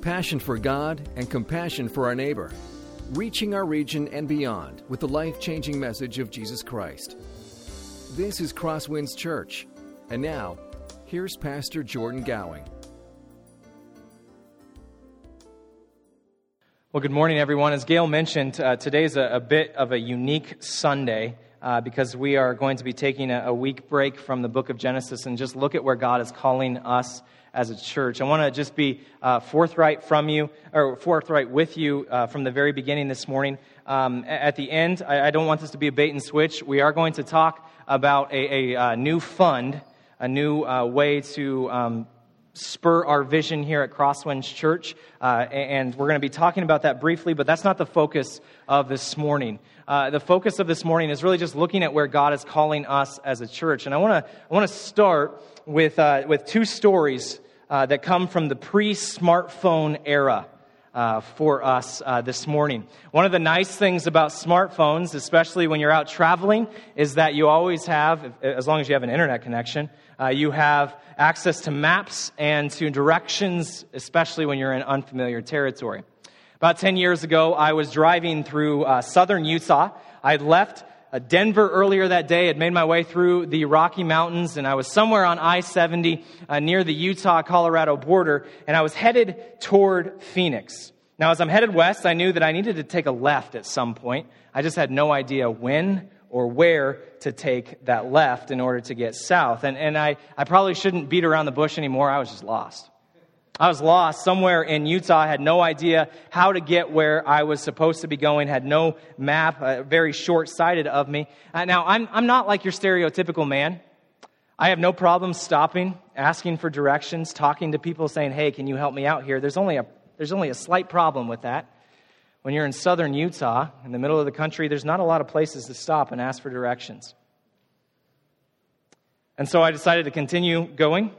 passion for God, and compassion for our neighbor, reaching our region and beyond with the life changing message of Jesus Christ. This is Crosswinds Church. And now, here's Pastor Jordan Gowing. Well, good morning, everyone. As Gail mentioned, uh, today's a, a, bit of a unique Sunday uh, because we are going to be taking a, a, week break from the book of Genesis and just look at where God is calling us as a church. I want to just be uh, forthright from you, or forthright with you uh, from the very beginning this morning. Um, at the end, I, I, don't want this to be a bait and switch. We are going to talk about a, a uh, new fund, a new uh, way to um, spur our vision here at Crosswinds Church. Uh, and we're going to be talking about that briefly, but that's not the focus of this morning. Uh, the focus of this morning is really just looking at where God is calling us as a church. And I want to I want to start with, uh, with two stories uh, that come from the pre smartphone era. Uh, for us uh, this morning. One of the nice things about smartphones, especially when you're out traveling, is that you always have, as long as you have an internet connection, uh, you have access to maps and to directions, especially when you're in unfamiliar territory. About 10 years ago, I was driving through uh, southern Utah. I left Denver earlier that day, had made my way through the Rocky Mountains, and I was somewhere on I 70 uh, near the Utah Colorado border, and I was headed toward Phoenix. Now, as I'm headed west, I knew that I needed to take a left at some point. I just had no idea when or where to take that left in order to get south. And, and I, I probably shouldn't beat around the bush anymore. I was just lost. I was lost somewhere in Utah. Had no idea how to get where I was supposed to be going, had no map, uh, very short sighted of me. Uh, now, I'm, I'm not like your stereotypical man. I have no problem stopping, asking for directions, talking to people, saying, hey, can you help me out here? There's only a, there's only a slight problem with that. When you're in southern Utah, in the middle of the country, there's not a lot of places to stop and ask for directions. And so I decided to continue going.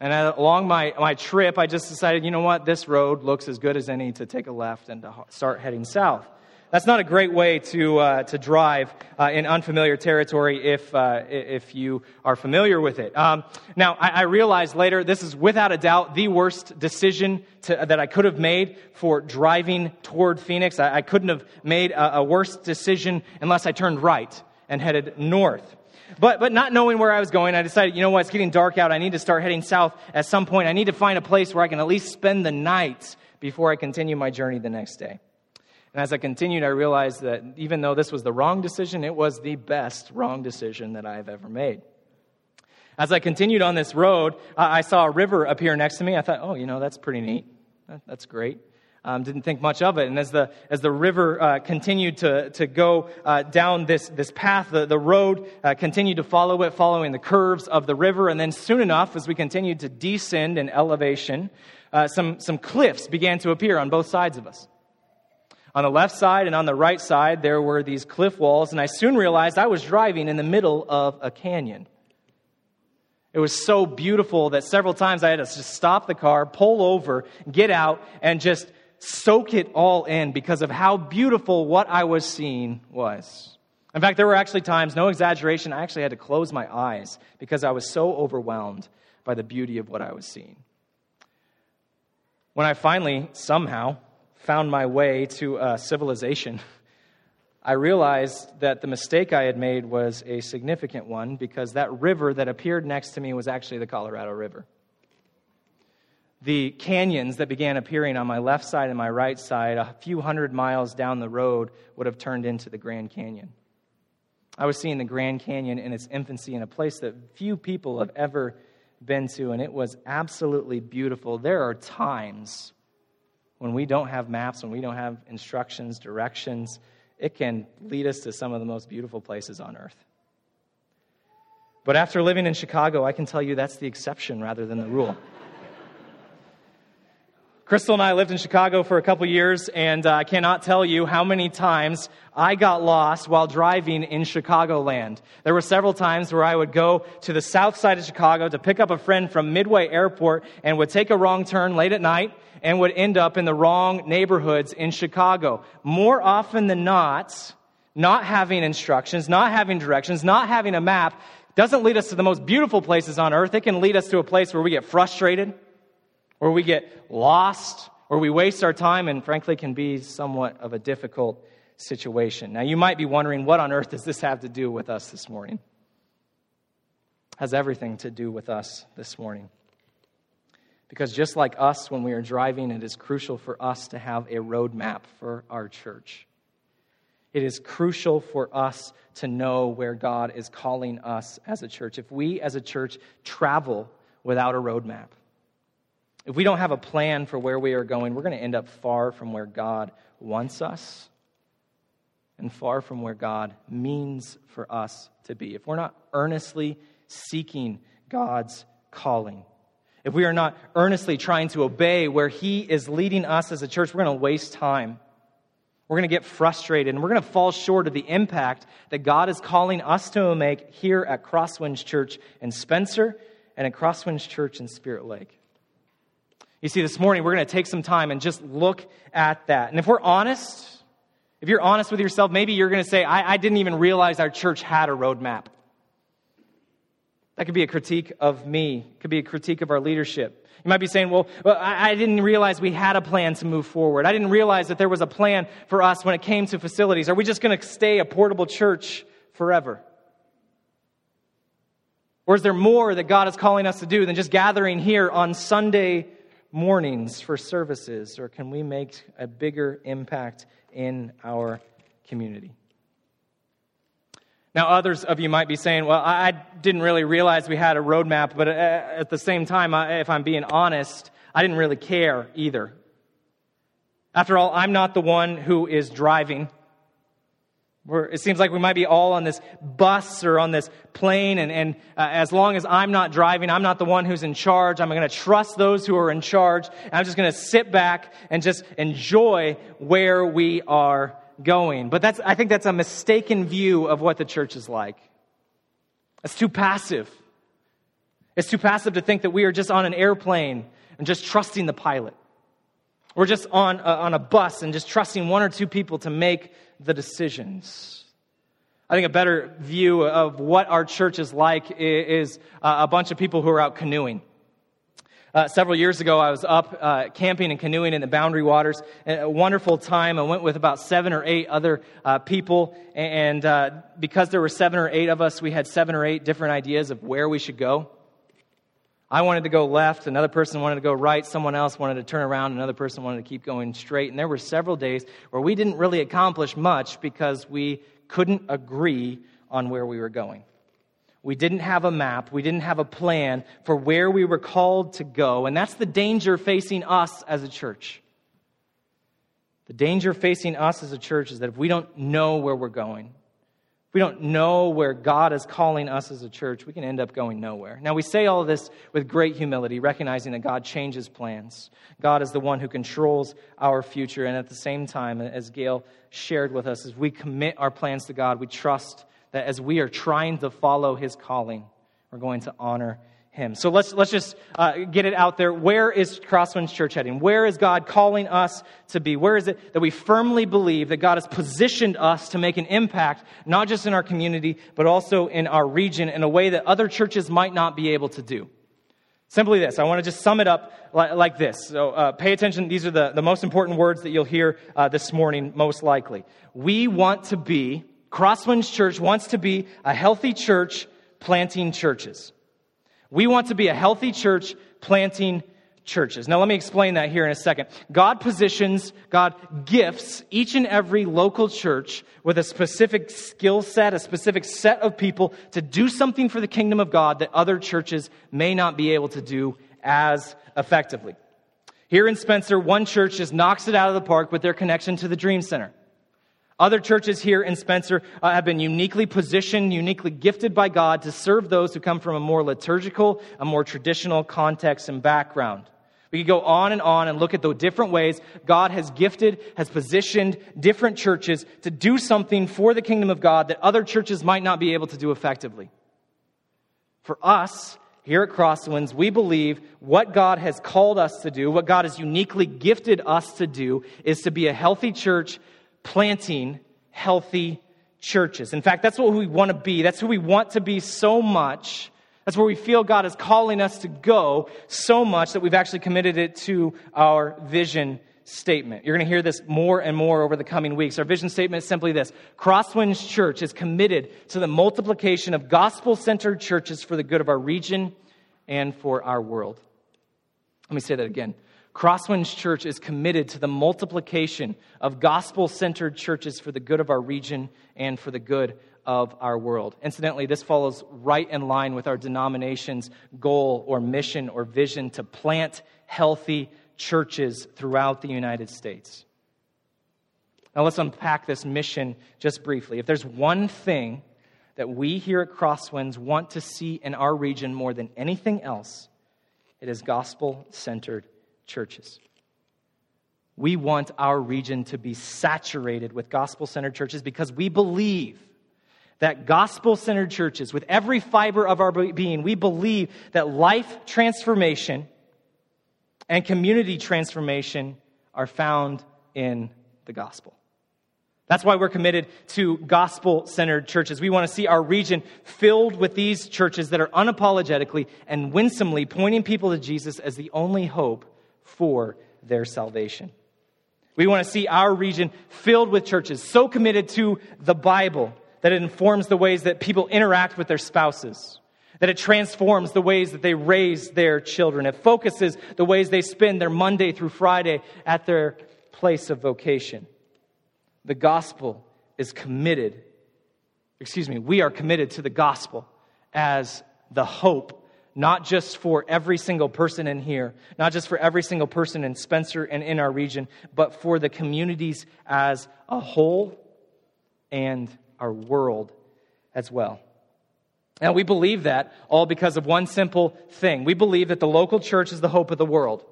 And along my, my trip, I just decided, you know what, this road looks as good as any to take a left and to start heading south. That's not a great way to, uh, to drive uh, in unfamiliar territory if, uh, if you are familiar with it. Um, now, I, I, realized later this is without a doubt the worst decision to, that I could have made for driving toward Phoenix. I, I couldn't have made a, a worse decision unless I turned right and headed north. But, but not knowing where I was going, I decided, you know what, it's getting dark out. I need to start heading south at some point. I need to find a place where I can at least spend the night before I continue my journey the next day. And as I continued, I realized that even though this was the wrong decision, it was the best wrong decision that I've ever made. As I continued on this road, I saw a river appear next to me. I thought, oh, you know, that's pretty neat. That's great. Um, didn't think much of it. And as the, as the river uh, continued to, to go uh, down this, this path, the, the road uh, continued to follow it, following the curves of the river. And then soon enough, as we continued to descend in elevation, uh, some, some cliffs began to appear on both sides of us. On the left side and on the right side, there were these cliff walls, and I soon realized I was driving in the middle of a canyon. It was so beautiful that several times I had to just stop the car, pull over, get out, and just soak it all in because of how beautiful what I was seeing was. In fact, there were actually times, no exaggeration, I actually had to close my eyes because I was so overwhelmed by the beauty of what I was seeing. When I finally, somehow, found my way to uh, civilization, I realized that the mistake I had made was a significant one because that river that appeared next to me was actually the Colorado River. The canyons that began appearing on my left side and my right side, a few hundred miles down the road, would have turned into the Grand Canyon. I was seeing the Grand Canyon in its infancy in a place that few people have ever been to, and it was absolutely beautiful. There are times when we don't have maps, when we don't have instructions, directions, it can lead us to some of the most beautiful places on earth. But after living in Chicago, I can tell you that's the exception rather than the rule. Crystal and I lived in Chicago for a couple years, and uh, I cannot tell you how many times I got lost while driving in Chicagoland. There were several times where I would go to the south side of Chicago to pick up a friend from Midway Airport and would take a wrong turn late at night and would end up in the wrong neighborhoods in Chicago. More often than not, not having instructions, not having directions, not having a map doesn't lead us to the most beautiful places on earth. It can lead us to a place where we get frustrated where we get lost, where we waste our time, and frankly can be somewhat of a difficult situation. Now, you might be wondering, what on earth does this have to do with us this morning? Has everything to do with us this morning. Because just like us, when we are driving, it is crucial for us to have a roadmap for our church. It is crucial for us to know where God is calling us as a church. If we as a church travel without a roadmap, if we don't have a plan for where we are going, we're going to end up far from where God wants us and far from where God means for us to be. If we're not earnestly seeking God's calling, if we are not earnestly trying to obey where He is leading us as a church, we're going to waste time. We're going to get frustrated and we're going to fall short of the impact that God is calling us to make here at Crosswinds Church in Spencer and at Crosswinds Church in Spirit Lake. You see, this morning we're going to take some time and just look at that. And if we're honest, if you're honest with yourself, maybe you're going to say, I, I didn't even realize our church had a roadmap. That could be a critique of me, it could be a critique of our leadership. You might be saying, well, well I, I didn't realize we had a plan to move forward. I didn't realize that there was a plan for us when it came to facilities. Are we just going to stay a portable church forever? Or is there more that God is calling us to do than just gathering here on Sunday mornings for services? Or can we make a bigger impact in our community? Now, others of you might be saying, well, I didn't really realize we had a roadmap, but uh, at the same time, if I'm being honest, I didn't really care either. After all, I'm not the one who is driving. We're, it seems like we might be all on this bus or on this plane, and, and uh, as long as I'm not driving, I'm not the one who's in charge. I'm going to trust those who are in charge. I'm just going to sit back and just enjoy where we are going. But that's, I think that's a mistaken view of what the church is like. It's too passive. It's too passive to think that we are just on an airplane and just trusting the pilot. We're just on a, on a bus and just trusting one or two people to make the decisions. I think a better view of what our church is like is a bunch of people who are out canoeing. Uh, several years ago, I was up uh, camping and canoeing in the Boundary Waters. A wonderful time. I went with about seven or eight other uh, people. And uh, because there were seven or eight of us, we had seven or eight different ideas of where we should go. I wanted to go left, another person wanted to go right, someone else wanted to turn around, another person wanted to keep going straight. And there were several days where we didn't really accomplish much because we couldn't agree on where we were going. We didn't have a map. We didn't have a plan for where we were called to go. And that's the danger facing us as a church. The danger facing us as a church is that if we don't know where we're going, we don't know where God is calling us as a church, we can end up going nowhere. Now, we say all this with great humility, recognizing that God changes plans. God is the one who controls our future. And at the same time, as Gail shared with us, as we commit our plans to God, we trust that as we are trying to follow his calling, we're going to honor him. So let's, let's just uh, get it out there. Where is Crosswinds Church heading? Where is God calling us to be? Where is it that we firmly believe that God has positioned us to make an impact, not just in our community, but also in our region in a way that other churches might not be able to do? Simply this. I want to just sum it up like, like this. So uh, pay attention. These are the, the most important words that you'll hear uh, this morning, most likely. We want to be Crosswinds Church wants to be a healthy church planting churches. We want to be a healthy church planting churches. Now, let me explain that here in a second. God positions, God gifts each and every local church with a specific skill set, a specific set of people to do something for the kingdom of God that other churches may not be able to do as effectively. Here in Spencer, one church just knocks it out of the park with their connection to the Dream Center. Other churches here in Spencer uh, have been uniquely positioned, uniquely gifted by God to serve those who come from a more liturgical, a more traditional context and background. We could go on and on and look at the different ways God has gifted, has positioned different churches to do something for the kingdom of God that other churches might not be able to do effectively. For us, here at Crosswinds, we believe what God has called us to do, what God has uniquely gifted us to do, is to be a healthy church planting healthy churches. In fact, that's what we want to be. That's who we want to be so much That's where we feel God is calling us to go so much that we've actually committed it to our vision statement. You're going to hear this more and more over the coming weeks. Our vision statement is simply this Crosswinds Church is committed to the multiplication of gospel centered churches for the good of our region and for our world. Let me say that again. Crosswinds Church is committed to the multiplication of gospel centered churches for the good of our region and for the good of our world. Incidentally, this follows right in line with our denomination's goal or mission or vision to plant healthy churches throughout the United States. Now, let's unpack this mission just briefly. If there's one thing that we here at Crosswinds want to see in our region more than anything else, it is gospel centered churches. We want our region to be saturated with gospel centered churches because we believe that gospel centered churches, with every fiber of our being, we believe that life transformation and community transformation are found in the gospel. That's why we're committed to gospel centered churches. We want to see our region filled with these churches that are unapologetically and winsomely pointing people to Jesus as the only hope for their salvation. We want to see our region filled with churches so committed to the Bible that it informs the ways that people interact with their spouses, that it transforms the ways that they raise their children. It focuses the ways they spend their Monday through Friday at their place of vocation. The gospel is committed, excuse me, we are committed to the gospel as the hope, not just for every single person in here, not just for every single person in Spencer and in our region, but for the communities as a whole and our world as well. And we believe that all because of one simple thing. We believe that the local church is the hope of the world.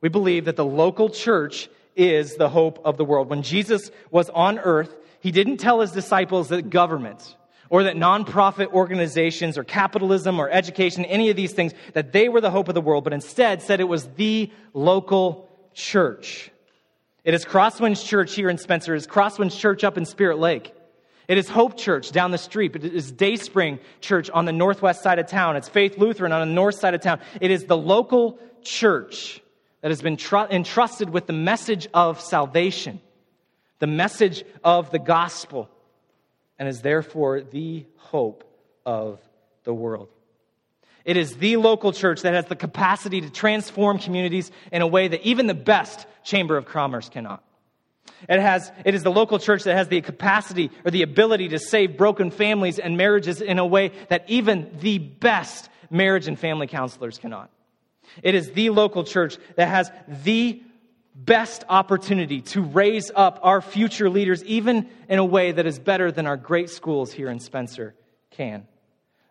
We believe that the local church is the hope of the world. When Jesus was on earth, he didn't tell his disciples that government or that nonprofit organizations or capitalism or education, any of these things, that they were the hope of the world, but instead said it was the local church. It is Crosswinds Church here in Spencer. It is Crosswinds Church up in Spirit Lake. It is Hope Church down the street. It is Dayspring Church on the northwest side of town. It's Faith Lutheran on the north side of town. It is the local church that has been tr- entrusted with the message of salvation, the message of the gospel, and is therefore the hope of the world. It is the local church that has the capacity to transform communities in a way that even the best chamber of commerce cannot. It, has, it is the local church that has the capacity or the ability to save broken families and marriages in a way that even the best marriage and family counselors cannot. It is the local church that has the best opportunity to raise up our future leaders, even in a way that is better than our great schools here in Spencer can.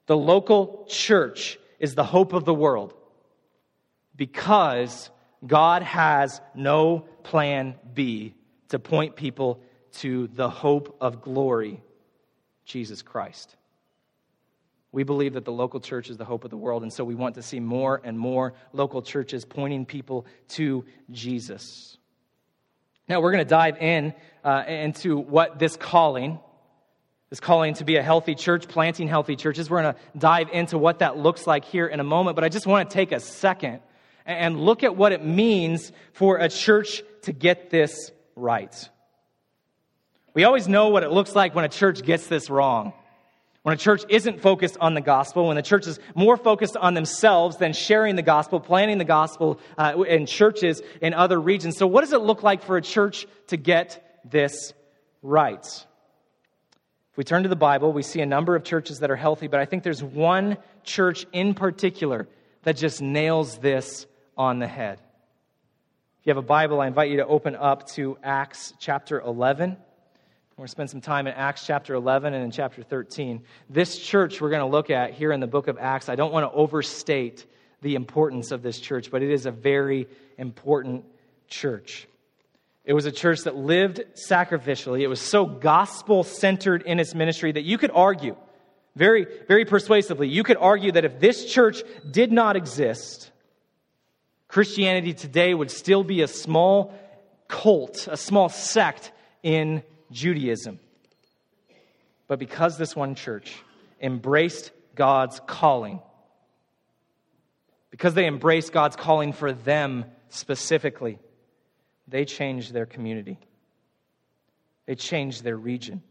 The local church is the hope of the world because God has no plan B to point people to the hope of glory, Jesus Christ. We believe that the local church is the hope of the world, and so we want to see more and more local churches pointing people to Jesus. Now, we're going to dive in uh, into what this calling, this calling to be a healthy church, planting healthy churches, we're going to dive into what that looks like here in a moment. But I just want to take a second and look at what it means for a church to get this right. We always know what it looks like when a church gets this wrong. When a church isn't focused on the gospel, when the church is more focused on themselves than sharing the gospel, planting the gospel uh, in churches in other regions. So, what does it look like for a church to get this right? If we turn to the Bible, we see a number of churches that are healthy, but I think there's one church in particular that just nails this on the head. If you have a Bible, I invite you to open up to Acts chapter 11. We're going to spend some time in Acts chapter 11 and in chapter 13. This church we're going to look at here in the book of Acts, I don't want to overstate the importance of this church, but it is a very important church. It was a church that lived sacrificially. It was so gospel centered in its ministry that you could argue, very, very persuasively, you could argue that if this church did not exist, Christianity today would still be a small cult, a small sect in Judaism. But because this one church embraced God's calling, because they embraced God's calling for them specifically, they changed their community. They changed their region.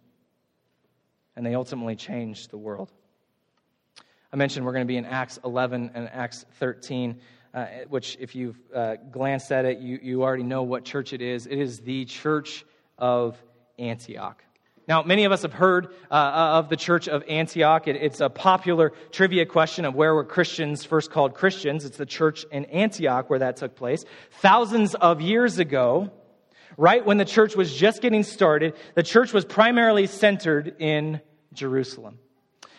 And they ultimately changed the world. I mentioned we're going to be in Acts 11 and Acts 13, uh, which, if you've uh, glanced at it, you, you already know what church it is. It is the church of Antioch. Now, many of us have heard uh, uh, of the church of Antioch. It, it's a popular trivia question of where were Christians first called Christians. It's the church in Antioch where that took place. Thousands of years ago, right when the church was just getting started, the church was primarily centered in Jerusalem.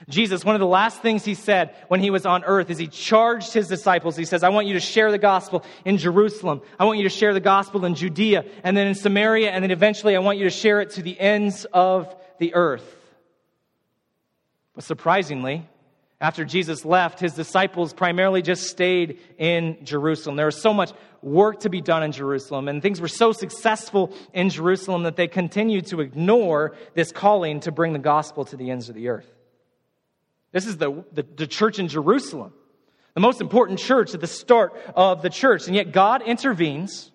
Jesus, one of the last things he said when he was on earth is he charged his disciples. He says, I want you to share the gospel in Jerusalem. I want you to share the gospel in Judea and then in Samaria. And then eventually I want you to share it to the ends of the earth. But surprisingly, after Jesus left, his disciples primarily just stayed in Jerusalem. There was so much work to be done in Jerusalem, and things were so successful in Jerusalem that they continued to ignore this calling to bring the gospel to the ends of the earth. This is the, the, the, church in Jerusalem, the most important church at the start of the church. And yet God intervenes.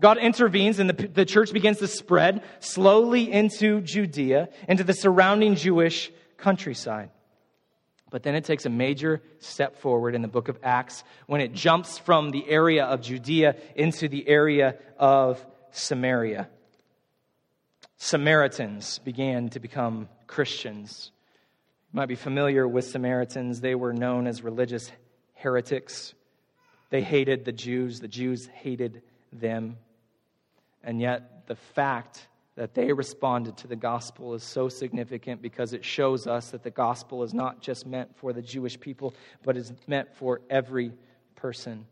God intervenes, and the, the church begins to spread slowly into Judea, into the surrounding Jewish countryside. But then it takes a major step forward in the book of Acts when it jumps from the area of Judea into the area of Samaria. Samaritans began to become Christians might be familiar with Samaritans. They were known as religious heretics. They hated the Jews, the Jews hated them. And yet, the fact that they responded to the gospel is so significant because it shows us that the gospel is not just meant for the Jewish people, but is meant for every person,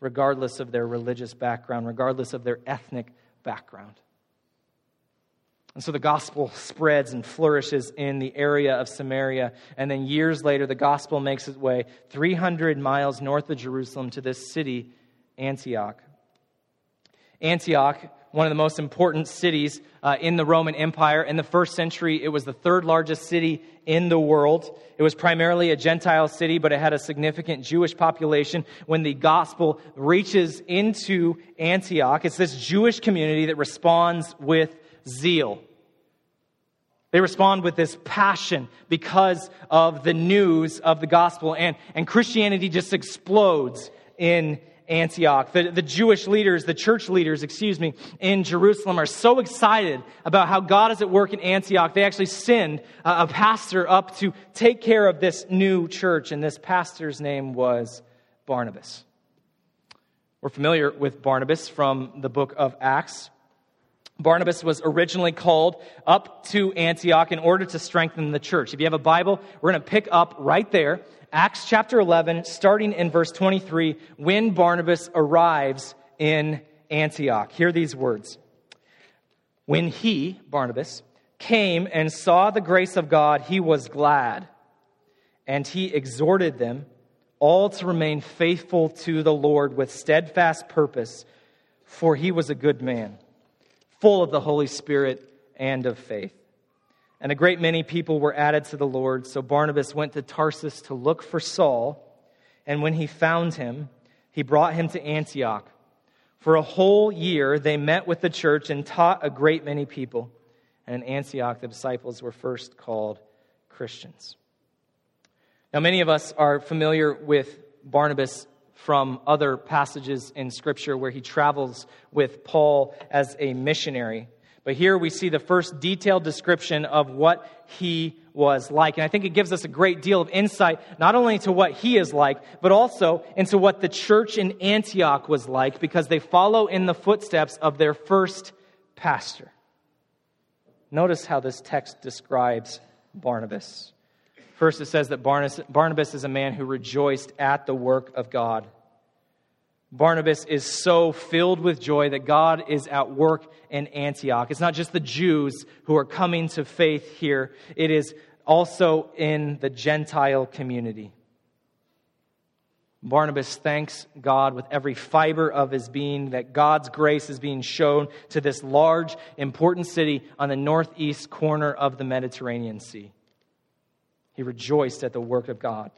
regardless of their religious background, regardless of their ethnic background. And so the gospel spreads and flourishes in the area of Samaria. And then years later, the gospel makes its way 300 miles north of Jerusalem to this city, Antioch. Antioch, one of the most important cities uh, in the Roman Empire. In the first century, it was the third largest city in the world. It was primarily a Gentile city, but it had a significant Jewish population. When the gospel reaches into Antioch, it's this Jewish community that responds with zeal. They respond with this passion because of the news of the gospel, and, and Christianity just explodes in Antioch. The, the Jewish leaders, the church leaders, excuse me, in Jerusalem are so excited about how God is at work in Antioch. They actually send a, a pastor up to take care of this new church, and this pastor's name was Barnabas. We're familiar with Barnabas from the book of Acts. Barnabas was originally called up to Antioch in order to strengthen the church. If you have a Bible, we're going to pick up right there, Acts chapter 11, starting in verse 23, when Barnabas arrives in Antioch. Hear these words. When he, Barnabas, came and saw the grace of God, he was glad, and he exhorted them all to remain faithful to the Lord with steadfast purpose, for he was a good man full of the Holy Spirit and of faith. And a great many people were added to the Lord. So Barnabas went to Tarsus to look for Saul. And when he found him, he brought him to Antioch. For a whole year, they met with the church and taught a great many people. And in Antioch, the disciples were first called Christians. Now, many of us are familiar with Barnabas from other passages in Scripture where he travels with Paul as a missionary. But here we see the first detailed description of what he was like. And I think it gives us a great deal of insight, not only to what he is like, but also into what the church in Antioch was like, because they follow in the footsteps of their first pastor. Notice how this text describes Barnabas. First, it says that Barnabas is a man who rejoiced at the work of God. Barnabas is so filled with joy that God is at work in Antioch. It's not just the Jews who are coming to faith here, it is also in the Gentile community. Barnabas thanks God with every fiber of his being that God's grace is being shown to this large, important city on the northeast corner of the Mediterranean Sea. He rejoiced at the work of God.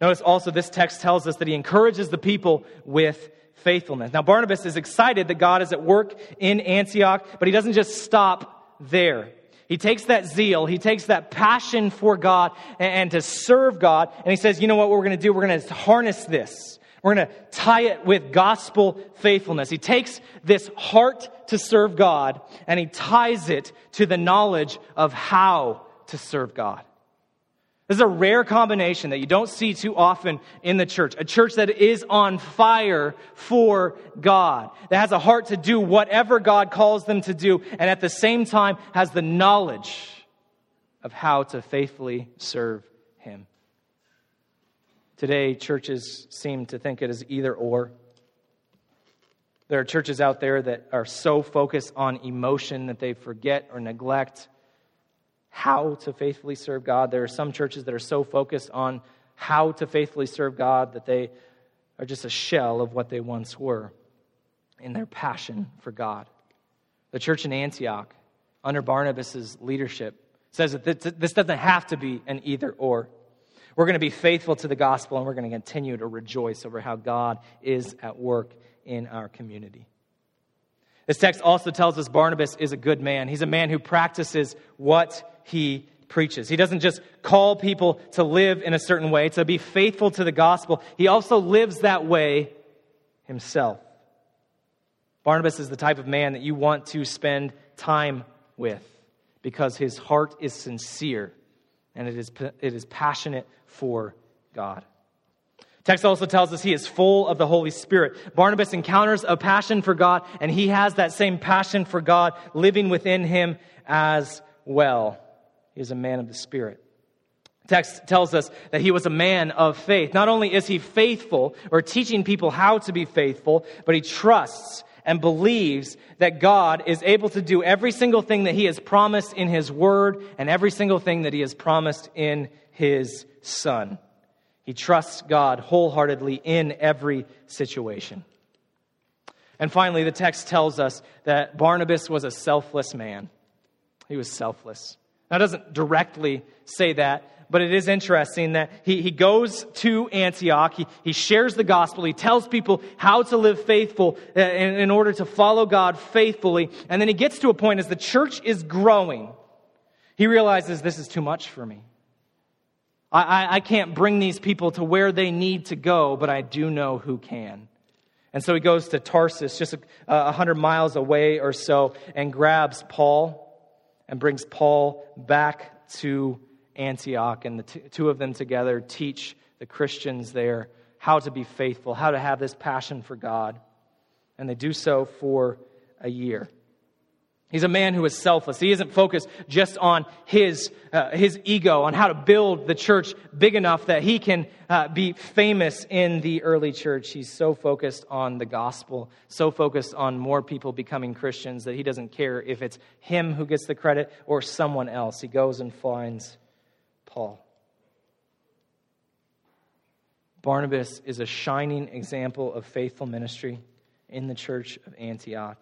Notice also this text tells us that he encourages the people with faithfulness. Now, Barnabas is excited that God is at work in Antioch, but he doesn't just stop there. He takes that zeal, he takes that passion for God and, to serve God, and he says, you know what we're going to do? We're going to harness this. We're going to tie it with gospel faithfulness. He takes this heart to serve God and he ties it to the knowledge of how to serve God. This is a rare combination that you don't see too often in the church. A church that is on fire for God, that has a heart to do whatever God calls them to do, and at the same time has the knowledge of how to faithfully serve Him. Today, churches seem to think it is either or. There are churches out there that are so focused on emotion that they forget or neglect how to faithfully serve God. There are some churches that are so focused on how to faithfully serve God that they are just a shell of what they once were in their passion for God. The church in Antioch, under Barnabas' leadership, says that this doesn't have to be an either or. We're going to be faithful to the gospel and we're going to continue to rejoice over how God is at work in our community. This text also tells us Barnabas is a good man. He's a man who practices what he preaches. He doesn't just call people to live in a certain way, to be faithful to the gospel. He also lives that way himself. Barnabas is the type of man that you want to spend time with because his heart is sincere and it is, it is passionate for God. Text also tells us he is full of the Holy Spirit. Barnabas encounters a passion for God, and he has that same passion for God living within him as well. He is a man of the Spirit. Text tells us that he was a man of faith. Not only is he faithful or teaching people how to be faithful, but he trusts and believes that God is able to do every single thing that he has promised in his word and every single thing that he has promised in his son. He trusts God wholeheartedly in every situation. And finally, the text tells us that Barnabas was a selfless man. He was selfless. Now, it doesn't directly say that, but it is interesting that he, he goes to Antioch. He, he shares the gospel. He tells people how to live faithful uh, in, in order to follow God faithfully. And then he gets to a point as the church is growing, he realizes this is too much for me. I, I, can't bring these people to where they need to go, but I do know who can. And so he goes to Tarsus, just a, a hundred miles away or so, and grabs Paul and brings Paul back to Antioch. And the t- two of them together teach the Christians there how to be faithful, how to have this passion for God. And they do so for a year. He's a man who is selfless. He isn't focused just on his, uh, his ego, on how to build the church big enough that he can uh, be famous in the early church. He's so focused on the gospel, so focused on more people becoming Christians that he doesn't care if it's him who gets the credit or someone else. He goes and finds Paul. Barnabas is a shining example of faithful ministry in the church of Antioch.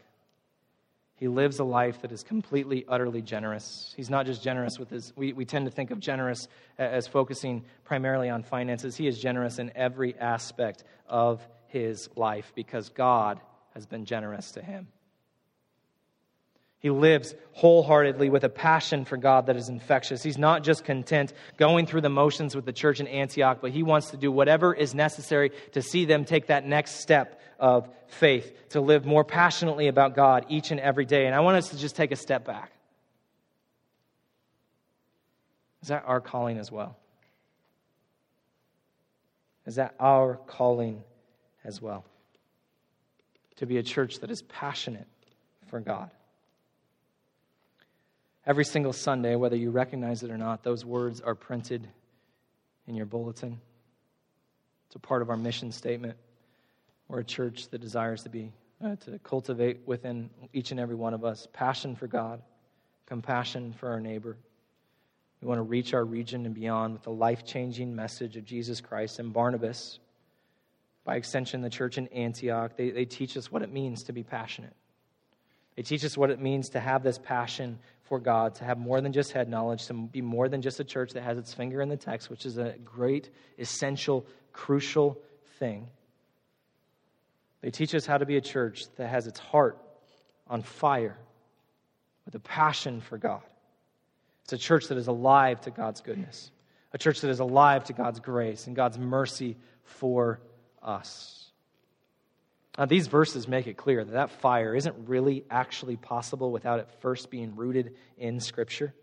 He lives a life that is completely, utterly generous. He's not just generous with his, we, we tend to think of generous as focusing primarily on finances. He is generous in every aspect of his life because God has been generous to him. He lives wholeheartedly with a passion for God that is infectious. He's not just content going through the motions with the church in Antioch, but he wants to do whatever is necessary to see them take that next step of faith, to live more passionately about God each and every day. And I want us to just take a step back. Is that our calling as well? Is that our calling as well? To be a church that is passionate for God. Every single Sunday, whether you recognize it or not, those words are printed in your bulletin. It's a part of our mission statement. We're a church that desires to be, uh, to cultivate within each and every one of us passion for God, compassion for our neighbor. We want to reach our region and beyond with the life changing message of Jesus Christ and Barnabas. By extension, the church in Antioch, they, they teach us what it means to be passionate. They teach us what it means to have this passion for God, to have more than just head knowledge, to be more than just a church that has its finger in the text, which is a great, essential, crucial thing. They teach us how to be a church that has its heart on fire with a passion for God. It's a church that is alive to God's goodness, a church that is alive to God's grace and God's mercy for us. Now, these verses make it clear that that fire isn't really actually possible without it first being rooted in Scripture.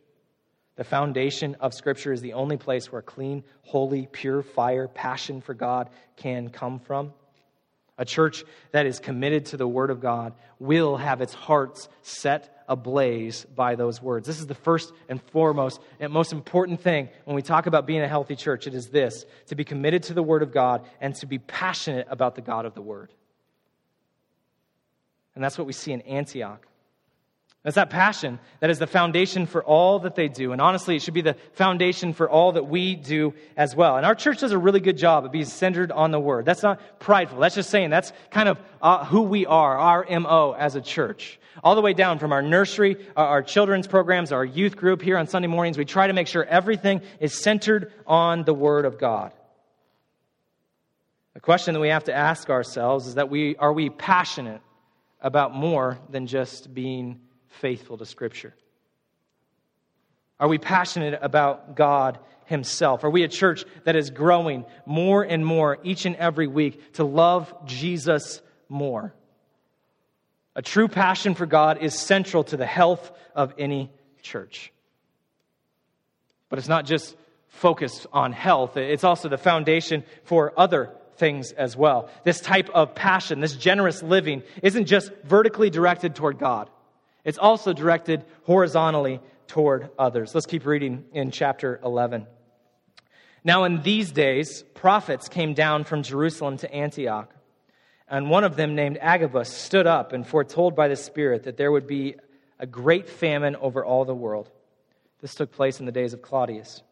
The foundation of Scripture is the only place where clean, holy, pure fire, passion for God can come from. A church that is committed to the Word of God will have its hearts set ablaze by those words. This is the first and foremost and most important thing when we talk about being a healthy church. It is this to be committed to the Word of God and to be passionate about the God of the Word. And that's what we see in Antioch. That's that passion that is the foundation for all that they do. And honestly, it should be the foundation for all that we do as well. And our church does a really good job of being centered on the Word. That's not prideful. That's just saying that's kind of uh, who we are, our MO as a church. All the way down from our nursery, our, our children's programs, our youth group here on Sunday mornings, we try to make sure everything is centered on the Word of God. The question that we have to ask ourselves is that we, are we passionate about more than just being faithful to Scripture? Are we passionate about God Himself? Are we a church that is growing more and more each and every week to love Jesus more? A true passion for God is central to the health of any church. But it's not just focused on health, it's also the foundation for other things as well. This type of passion, this generous living, isn't just vertically directed toward God. It's also directed horizontally toward others. Let's keep reading in chapter 11. Now, in these days, prophets came down from Jerusalem to Antioch. And one of them, named Agabus, stood up and foretold by the Spirit that there would be a great famine over all the world. This took place in the days of Claudius.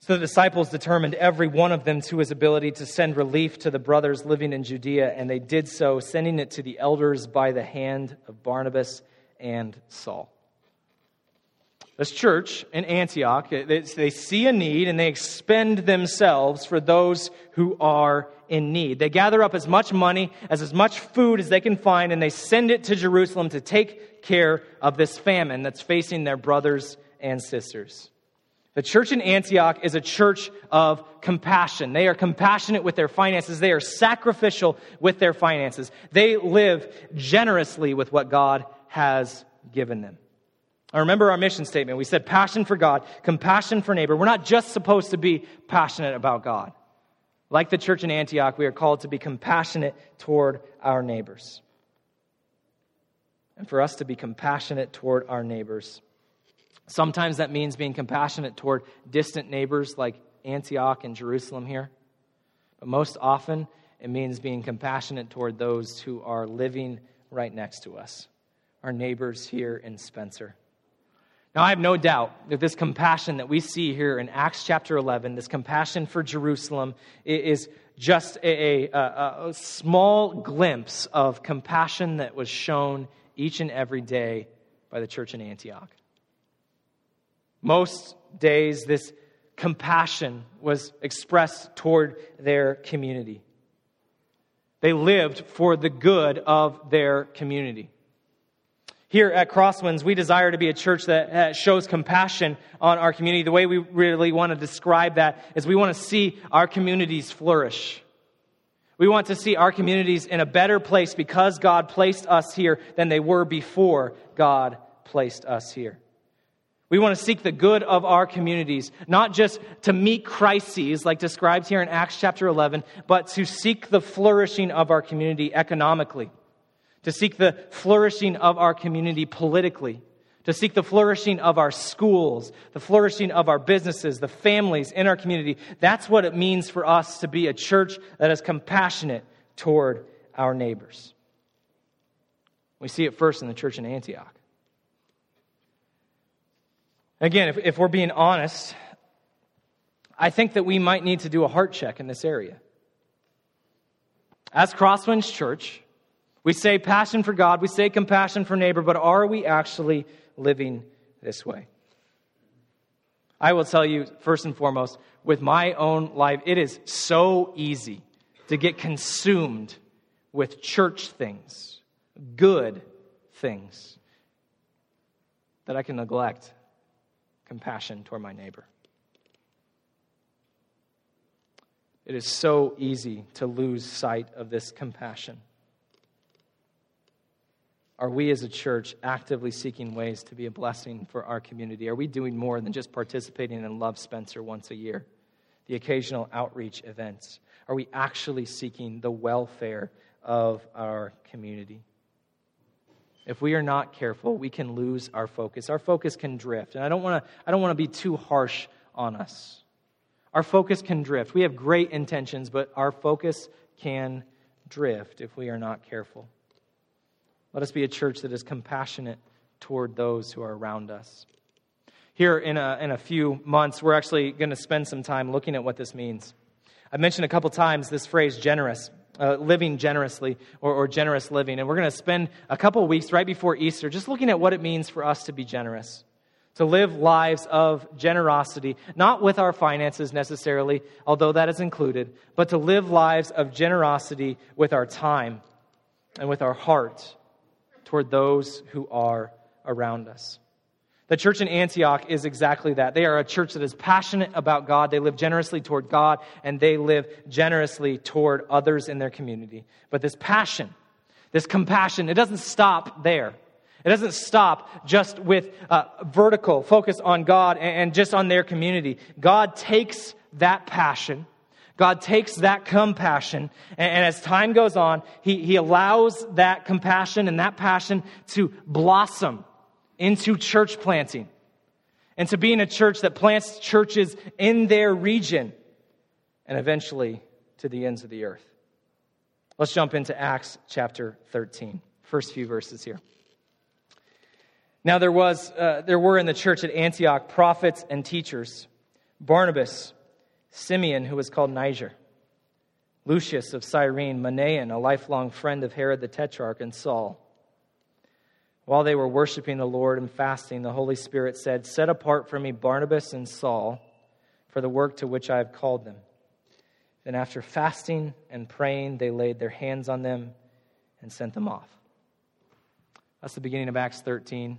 So the disciples determined every one of them to his ability to send relief to the brothers living in Judea, and they did so, sending it to the elders by the hand of Barnabas and Saul. This church in Antioch, they see a need and they expend themselves for those who are in need. They gather up as much money, as as much food as they can find, and they send it to Jerusalem to take care of this famine that's facing their brothers and sisters. The church in Antioch is a church of compassion. They are compassionate with their finances. They are sacrificial with their finances. They live generously with what God has given them. I remember our mission statement. We said passion for God, compassion for neighbor. We're not just supposed to be passionate about God. Like the church in Antioch, we are called to be compassionate toward our neighbors. And for us to be compassionate toward our neighbors. Sometimes that means being compassionate toward distant neighbors like Antioch and Jerusalem here. But most often, it means being compassionate toward those who are living right next to us our neighbors here in Spencer. Now, I have no doubt that this compassion that we see here in Acts chapter 11, this compassion for Jerusalem, is just a, a, a, small glimpse of compassion that was shown each and every day by the church in Antioch. Most days, this compassion was expressed toward their community. They lived for the good of their community. Here at Crosswinds, we desire to be a church that shows compassion on our community. The way we really want to describe that is we want to see our communities flourish. We want to see our communities in a better place because God placed us here than they were before God placed us here. We want to seek the good of our communities, not just to meet crises like described here in Acts chapter 11, but to seek the flourishing of our community economically to seek the flourishing of our community politically, to seek the flourishing of our schools, the flourishing of our businesses, the families in our community. That's what it means for us to be a church that is compassionate toward our neighbors. We see it first in the church in Antioch. Again, if, if we're being honest, I think that we might need to do a heart check in this area. As Crosswinds Church, We say passion for God, we say compassion for neighbor, but are we actually living this way? I will tell you, first and foremost, with my own life, it is so easy to get consumed with church things, good things, that I can neglect compassion toward my neighbor. It is so easy to lose sight of this compassion. Are we as a church actively seeking ways to be a blessing for our community? Are we doing more than just participating in Love Spencer once a year, the occasional outreach events? Are we actually seeking the welfare of our community? If we are not careful, we can lose our focus. Our focus can drift. And I don't want to I don't want to be too harsh on us. Our focus can drift. We have great intentions, but our focus can drift if we are not careful. Let us be a church that is compassionate toward those who are around us. Here in a, in a few months, we're actually going to spend some time looking at what this means. I've mentioned a couple times this phrase generous, uh, living generously or, or generous living. And we're going to spend a couple weeks right before Easter just looking at what it means for us to be generous to live lives of generosity, not with our finances necessarily, although that is included, but to live lives of generosity with our time and with our heart toward those who are around us. The church in Antioch is exactly that. They are a church that is passionate about God. They live generously toward God, and they live generously toward others in their community. But this passion, this compassion, it doesn't stop there. It doesn't stop just with uh, vertical focus on God and, and just on their community. God takes that passion God takes that compassion, and, as time goes on, he, he allows that compassion and that passion to blossom into church planting and to being a church that plants churches in their region and eventually to the ends of the earth. Let's jump into Acts chapter 13, first few verses here. Now there was uh, there were in the church at Antioch prophets and teachers Barnabas Simeon, who was called Niger, Lucius of Cyrene, Manaen, a lifelong friend of Herod the Tetrarch, and Saul. While they were worshiping the Lord and fasting, the Holy Spirit said, Set apart for me Barnabas and Saul for the work to which I have called them. Then, after fasting and praying, they laid their hands on them and sent them off. That's the beginning of Acts 13.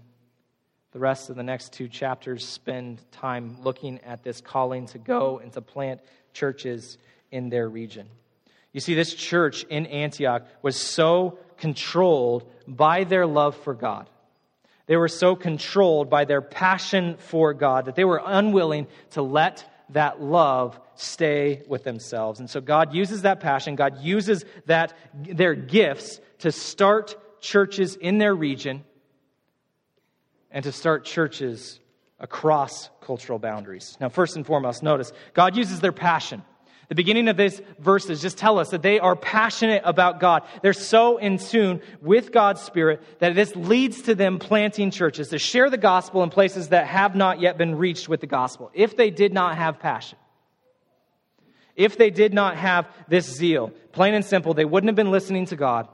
The rest of the next two chapters spend time looking at this calling to go and to plant churches in their region. You see, this church in Antioch was so controlled by their love for God. They were so controlled by their passion for God that they were unwilling to let that love stay with themselves. And so God uses that passion, God uses that their gifts to start churches in their region and to start churches across cultural boundaries. Now, first and foremost, notice God uses their passion. The beginning of these verses just tell us that they are passionate about God. They're so in tune with God's Spirit that this leads to them planting churches to share the gospel in places that have not yet been reached with the gospel. If they did not have passion, if they did not have this zeal, plain and simple, they wouldn't have been listening to God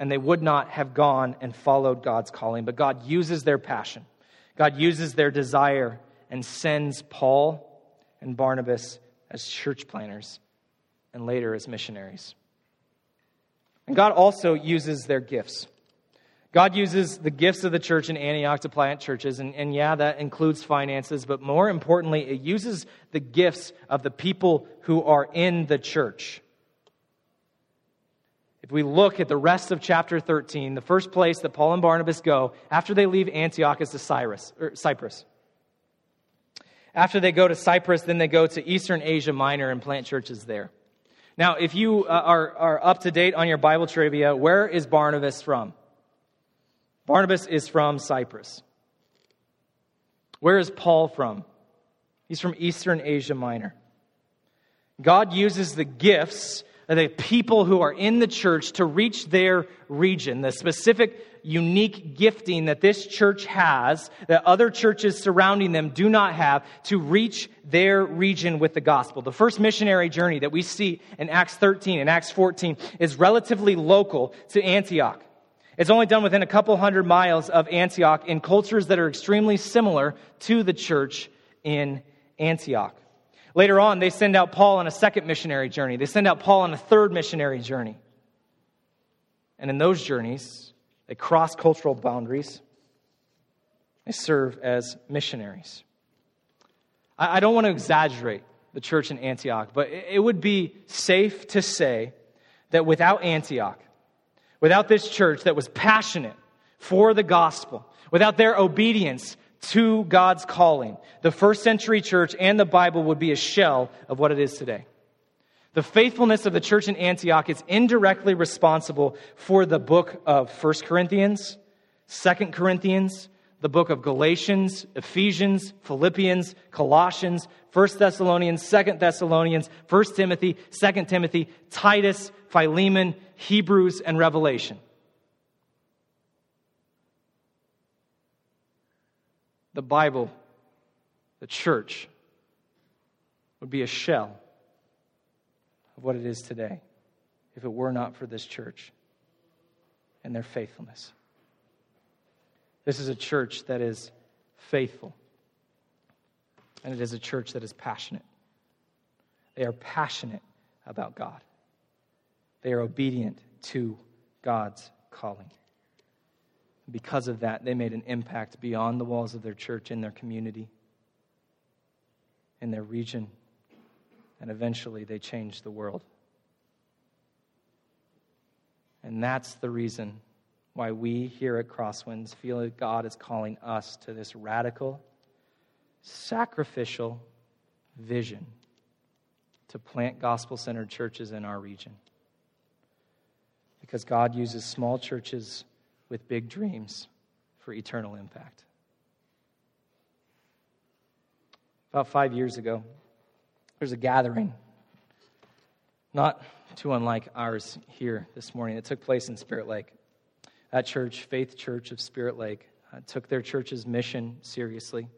and they would not have gone and followed God's calling. But God uses their passion, God uses their desire, and sends Paul and Barnabas as church planners and later as missionaries. And God also uses their gifts. God uses the gifts of the church in Antioch to plant churches, and, and yeah, that includes finances, but more importantly, it uses the gifts of the people who are in the church. If we look at the rest of chapter 13, the first place that Paul and Barnabas go after they leave Antioch is to Cyrus, or Cyprus. After they go to Cyprus, then they go to Eastern Asia Minor and plant churches there. Now, if you uh, are, are up to date on your Bible trivia, where is Barnabas from? Barnabas is from Cyprus. Where is Paul from? He's from Eastern Asia Minor. God uses the gifts the people who are in the church to reach their region, the specific unique gifting that this church has that other churches surrounding them do not have to reach their region with the gospel. The first missionary journey that we see in Acts 13 and Acts 14 is relatively local to Antioch. It's only done within a couple hundred miles of Antioch in cultures that are extremely similar to the church in Antioch. Later on, they send out Paul on a second missionary journey. They send out Paul on a third missionary journey. And in those journeys, they cross cultural boundaries. They serve as missionaries. I don't want to exaggerate the church in Antioch, but it would be safe to say that without Antioch, without this church that was passionate for the gospel, without their obedience to God's calling, the first century church and the Bible would be a shell of what it is today. The faithfulness of the church in Antioch is indirectly responsible for the book of 1 Corinthians, 2 Corinthians, the book of Galatians, Ephesians, Philippians, Colossians, 1 Thessalonians, 2 Thessalonians, 1 Timothy, 2 Timothy, Titus, Philemon, Hebrews, and Revelation. The Bible, the church, would be a shell of what it is today if it were not for this church and their faithfulness. This is a church that is faithful, and it is a church that is passionate. They are passionate about God. They are obedient to God's calling. Because of that, they made an impact beyond the walls of their church in their community, in their region, and eventually they changed the world. And that's the reason why we here at Crosswinds feel that God is calling us to this radical, sacrificial vision to plant gospel centered churches in our region because God uses small churches with big dreams for eternal impact. About five years ago, there's a gathering, not too unlike ours here this morning. It took place in Spirit Lake. That church, Faith Church of Spirit Lake, uh, took their church's mission seriously.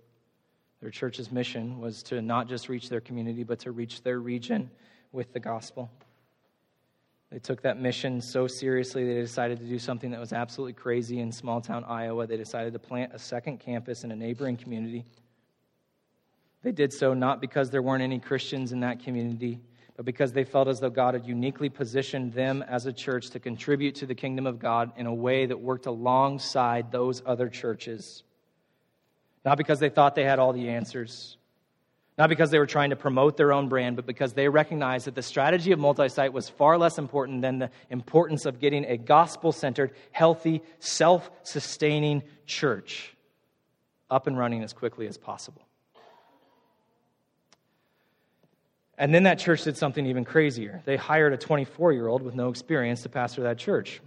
Their church's mission was to not just reach their community, but to reach their region with the gospel. They took that mission so seriously, they decided to do something that was absolutely crazy in small town Iowa. They decided to plant a second campus in a neighboring community. They did so not because there weren't any Christians in that community, but because they felt as though God had uniquely positioned them as a church to contribute to the kingdom of God in a way that worked alongside those other churches. Not because they thought they had all the answers, not because they were trying to promote their own brand, but because they recognized that the strategy of multi site was far less important than the importance of getting a gospel centered, healthy, self sustaining church up and running as quickly as possible. And then that church did something even crazier. They hired a 24 year old with no experience to pastor that church.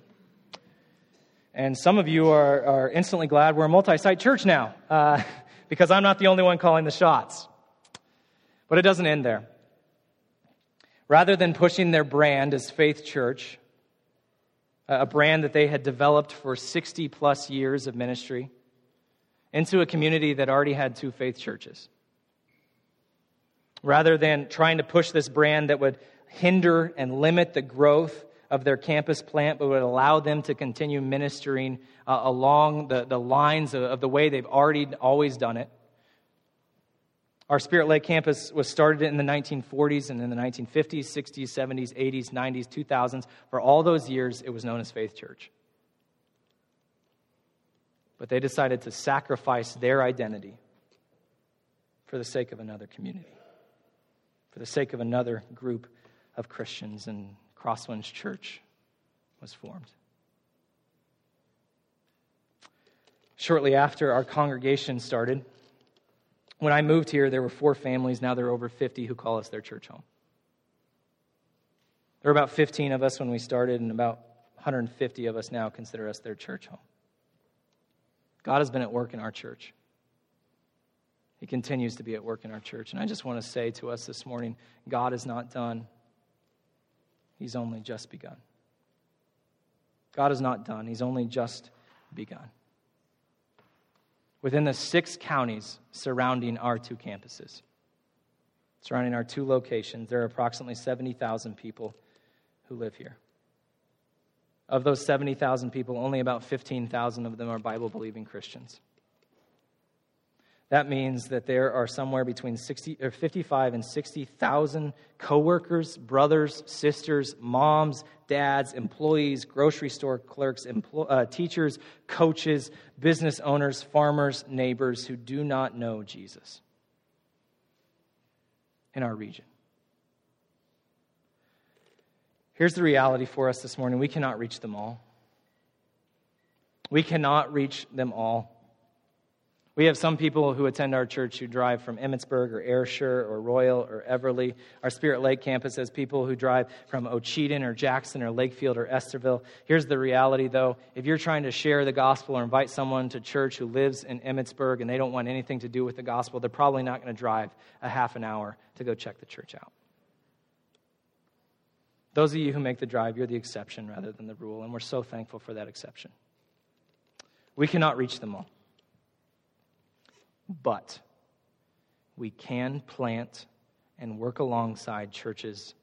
And some of you are, are instantly glad we're a multi site church now, uh, because I'm not the only one calling the shots. But it doesn't end there. Rather than pushing their brand as Faith Church, a brand that they had developed for 60 plus years of ministry, into a community that already had two faith churches. Rather than trying to push this brand that would hinder and limit the growth of their campus plant, but would allow them to continue ministering uh, along the, the lines of, of the way they've already always done it, our Spirit Lake campus was started in the 1940s and in the 1950s, 60s, 70s, 80s, 90s, 2000s. For all those years, it was known as Faith Church. But they decided to sacrifice their identity for the sake of another community, for the sake of another group of Christians, and Crosswinds Church was formed. Shortly after our congregation started, when I moved here, there were four families. Now there are over 50 who call us their church home. There were about 15 of us when we started, and about 150 of us now consider us their church home. God has been at work in our church. He continues to be at work in our church. And I just want to say to us this morning God is not done. He's only just begun. God is not done, He's only just begun. Within the six counties surrounding our two campuses, surrounding our two locations, there are approximately 70,000 people who live here. Of those 70,000 people, only about 15,000 of them are Bible believing Christians. That means that there are somewhere between 60, or 55 and 60,000 coworkers, brothers, sisters, moms, dads, employees, grocery store clerks, empl- uh, teachers, coaches, business owners, farmers, neighbors who do not know Jesus in our region. Here's the reality for us this morning we cannot reach them all. We cannot reach them all. We have some people who attend our church who drive from Emmetsburg or Ayrshire or Royal or Everly. Our Spirit Lake campus has people who drive from Ocheyedan or Jackson or Lakefield or Estherville. Here's the reality, though. If you're trying to share the gospel or invite someone to church who lives in Emmetsburg and they don't want anything to do with the gospel, they're probably not going to drive a half an hour to go check the church out. Those of you who make the drive, you're the exception rather than the rule, and we're so thankful for that exception. We cannot reach them all. But we can plant and work alongside churches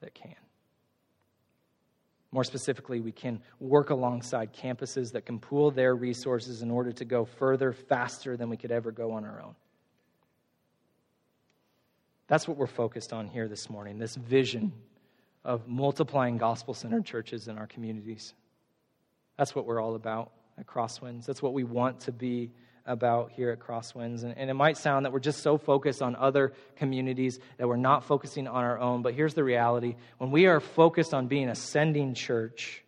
that can. More specifically, we can work alongside campuses that can pool their resources in order to go further, faster than we could ever go on our own. That's what we're focused on here this morning this vision of multiplying gospel centered churches in our communities. That's what we're all about at Crosswinds. That's what we want to be about here at Crosswinds. And, and, it might sound that we're just so focused on other communities that we're not focusing on our own. But here's the reality when we are focused on being a sending church,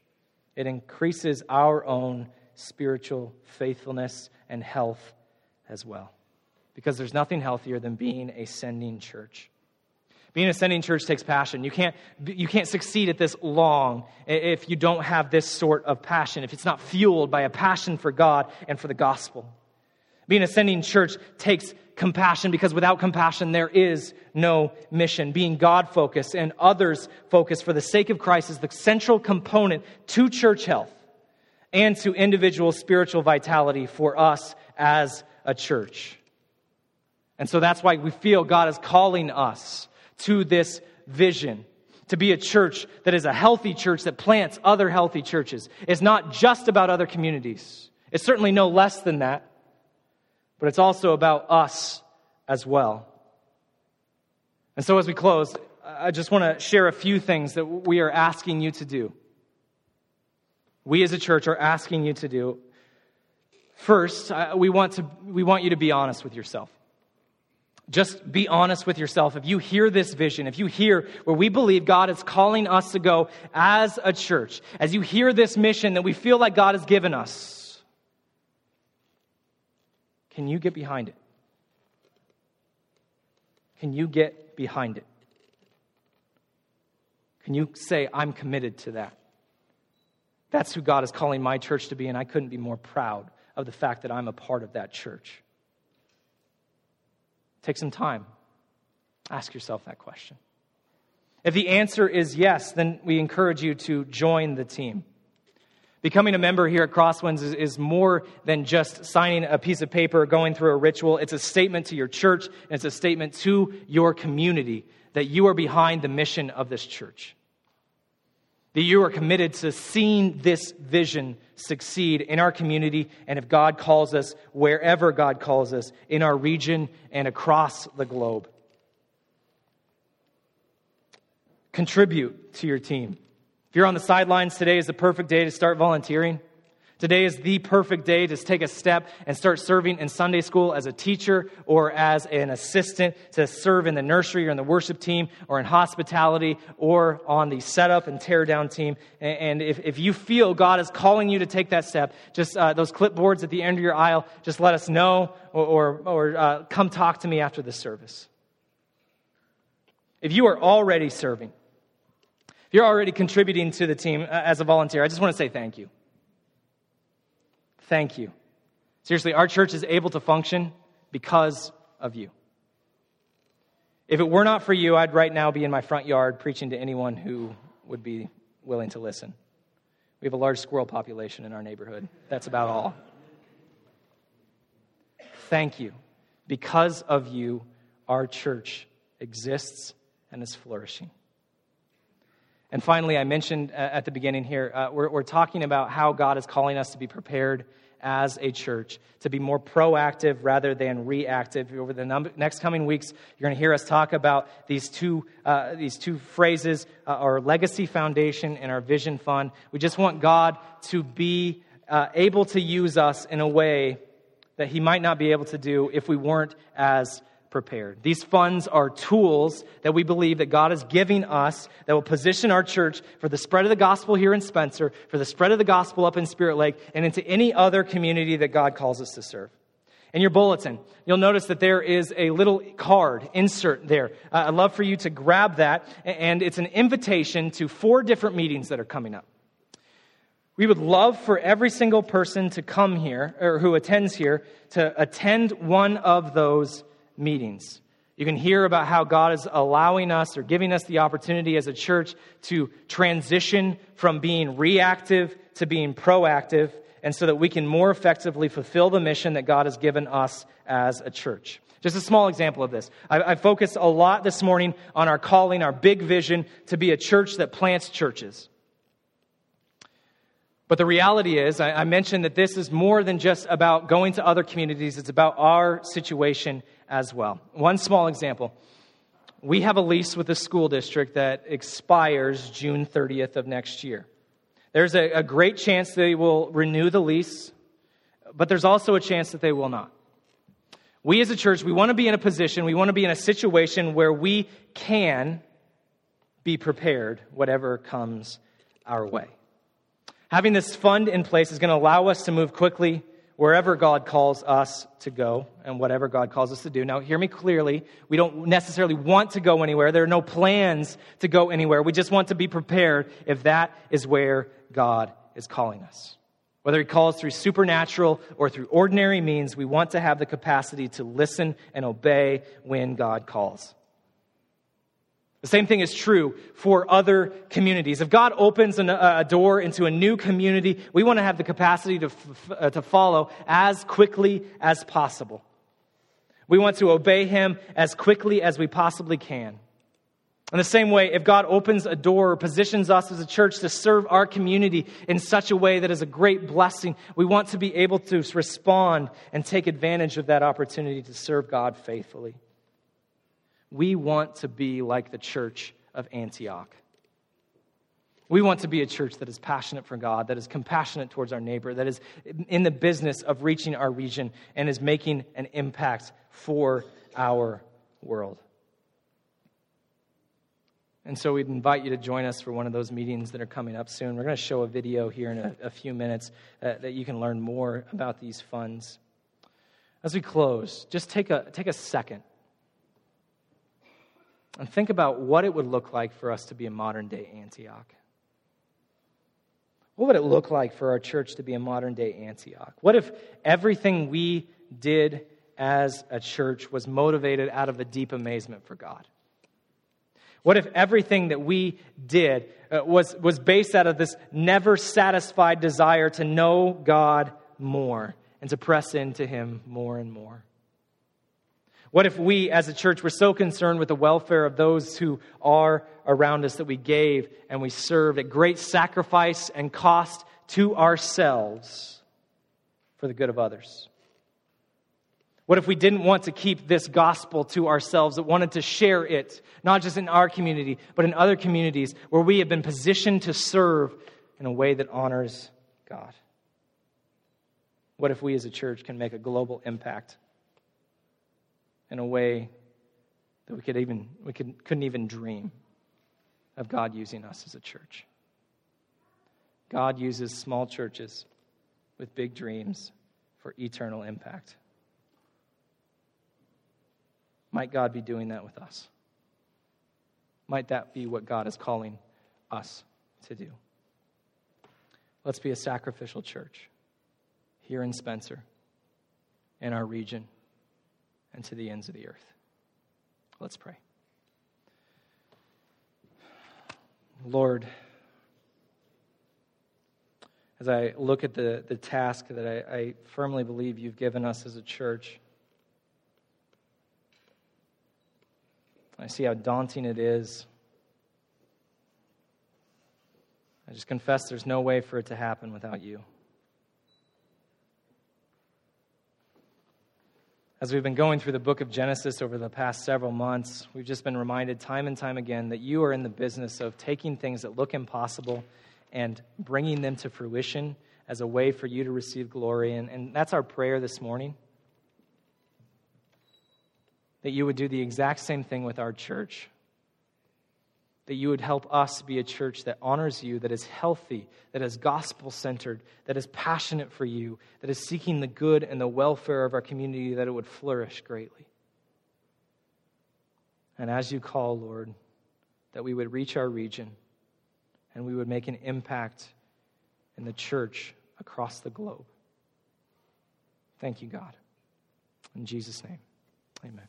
it increases our own spiritual faithfulness and health as well. Because there's nothing healthier than being a sending church. Being a sending church takes passion. You can't, you can't succeed at this long if you don't have this sort of passion, if it's not fueled by a passion for God and for the gospel. Being a sending church takes compassion because without compassion, there is no mission. Being God focused and others focused for the sake of Christ is the central component to church health and to individual spiritual vitality for us as a church. And so that's why we feel God is calling us to this vision to be a church that is a healthy church that plants other healthy churches. It's not just about other communities. It's certainly no less than that but it's also about us as well. And so, as we close, I just want to share a few things that we are asking you to do. We as a church are asking you to do. First, we want, to, we want you to be honest with yourself. Just be honest with yourself. If you hear this vision, if you hear where we believe God is calling us to go as a church, as you hear this mission that we feel like God has given us, can you get behind it? Can you get behind it? Can you say, I'm committed to that? That's who God is calling my church to be, and I couldn't be more proud of the fact that I'm a part of that church. Take some time. Ask yourself that question. If the answer is yes, then we encourage you to join the team. Becoming a member here at Crosswinds is, is, more than just signing a piece of paper, going through a ritual. It's a statement to your church, and it's a statement to your community that you are behind the mission of this church. That you are committed to seeing this vision succeed in our community, and if God calls us, wherever God calls us, in our region and across the globe. Contribute to your team. If you're on the sidelines, today is the perfect day to start volunteering. Today is the perfect day to take a step and start serving in Sunday school as a teacher or as an assistant to serve in the nursery or in the worship team or in hospitality or on the setup and tear down team. And if, if you feel God is calling you to take that step, just uh, those clipboards at the end of your aisle, just let us know or, or, or uh, come talk to me after the service. If you are already serving, you're already contributing to the team uh, as a volunteer, I just want to say thank you. Thank you. Seriously, our church is able to function because of you. If it were not for you, I'd right now be in my front yard preaching to anyone who would be willing to listen. We have a large squirrel population in our neighborhood. That's about all. Thank you. Because of you, our church exists and is flourishing. And finally, I mentioned at the beginning here, uh, we're, we're talking about how God is calling us to be prepared as a church, to be more proactive rather than reactive. Over the num- next coming weeks, you're going to hear us talk about these two, uh, these two phrases uh, our legacy foundation and our vision fund. We just want God to be uh, able to use us in a way that He might not be able to do if we weren't as prepared. These funds are tools that we believe that God is giving us that will position our church for the spread of the gospel here in Spencer, for the spread of the gospel up in Spirit Lake, and into any other community that God calls us to serve. In your bulletin, you'll notice that there is a little card insert there. Uh, I'd love for you to grab that, and it's an invitation to four different meetings that are coming up. We would love for every single person to come here, or who attends here, to attend one of those meetings. You can hear about how God is allowing us or giving us the opportunity as a church to transition from being reactive to being proactive, and so that we can more effectively fulfill the mission that God has given us as a church. Just a small example of this. I, I focused a lot this morning on our calling, our big vision to be a church that plants churches. But the reality is, I, I mentioned that this is more than just about going to other communities, it's about our situation as well. One small example. We have a lease with the school district that expires June 30th of next year. There's a, a great chance they will renew the lease, but there's also a chance that they will not. We as a church, we want to be in a position, we want to be in a situation where we can be prepared, whatever comes our way. Having this fund in place is going to allow us to move quickly wherever God calls us to go and whatever God calls us to do. Now, hear me clearly. We don't necessarily want to go anywhere. There are no plans to go anywhere. We just want to be prepared if that is where God is calling us. Whether He calls through supernatural or through ordinary means, we want to have the capacity to listen and obey when God calls. The same thing is true for other communities. If God opens a door into a new community, we want to have the capacity to, uh, to follow as quickly as possible. We want to obey Him as quickly as we possibly can. In the same way, if God opens a door or positions us as a church to serve our community in such a way that is a great blessing, we want to be able to respond and take advantage of that opportunity to serve God faithfully. We want to be like the church of Antioch. We want to be a church that is passionate for God, that is compassionate towards our neighbor, that is in the business of reaching our region and is making an impact for our world. And so we'd invite you to join us for one of those meetings that are coming up soon. We're going to show a video here in a, a few minutes uh, that you can learn more about these funds. As we close, just take a, take a second and think about what it would look like for us to be a modern day Antioch. What would it look like for our church to be a modern day Antioch? What if everything we did as a church was motivated out of a deep amazement for God? What if everything that we did uh, was, was based out of this never satisfied desire to know God more and to press into Him more and more? What if we as a church were so concerned with the welfare of those who are around us that we gave and we served at great sacrifice and cost to ourselves for the good of others? What if we didn't want to keep this gospel to ourselves, but wanted to share it, not just in our community, but in other communities where we have been positioned to serve in a way that honors God? What if we as a church can make a global impact in a way that we could even we could, couldn't even dream of God using us as a church. God uses small churches with big dreams for eternal impact. Might God be doing that with us? Might that be what God is calling us to do? Let's be a sacrificial church here in Spencer, in our region and to the ends of the earth. Let's pray. Lord, as I look at the, the task that I, I firmly believe you've given us as a church, I see how daunting it is. I just confess there's no way for it to happen without you. As we've been going through the book of Genesis over the past several months, we've just been reminded time and time again that you are in the business of taking things that look impossible and bringing them to fruition as a way for you to receive glory. And, and that's our prayer this morning. That you would do the exact same thing with our church that you would help us be a church that honors you, that is healthy, that is gospel centered, that is passionate for you, that is seeking the good and the welfare of our community, that it would flourish greatly. And as you call, Lord, that we would reach our region and we would make an impact in the church across the globe. Thank you, God. In Jesus' name, amen.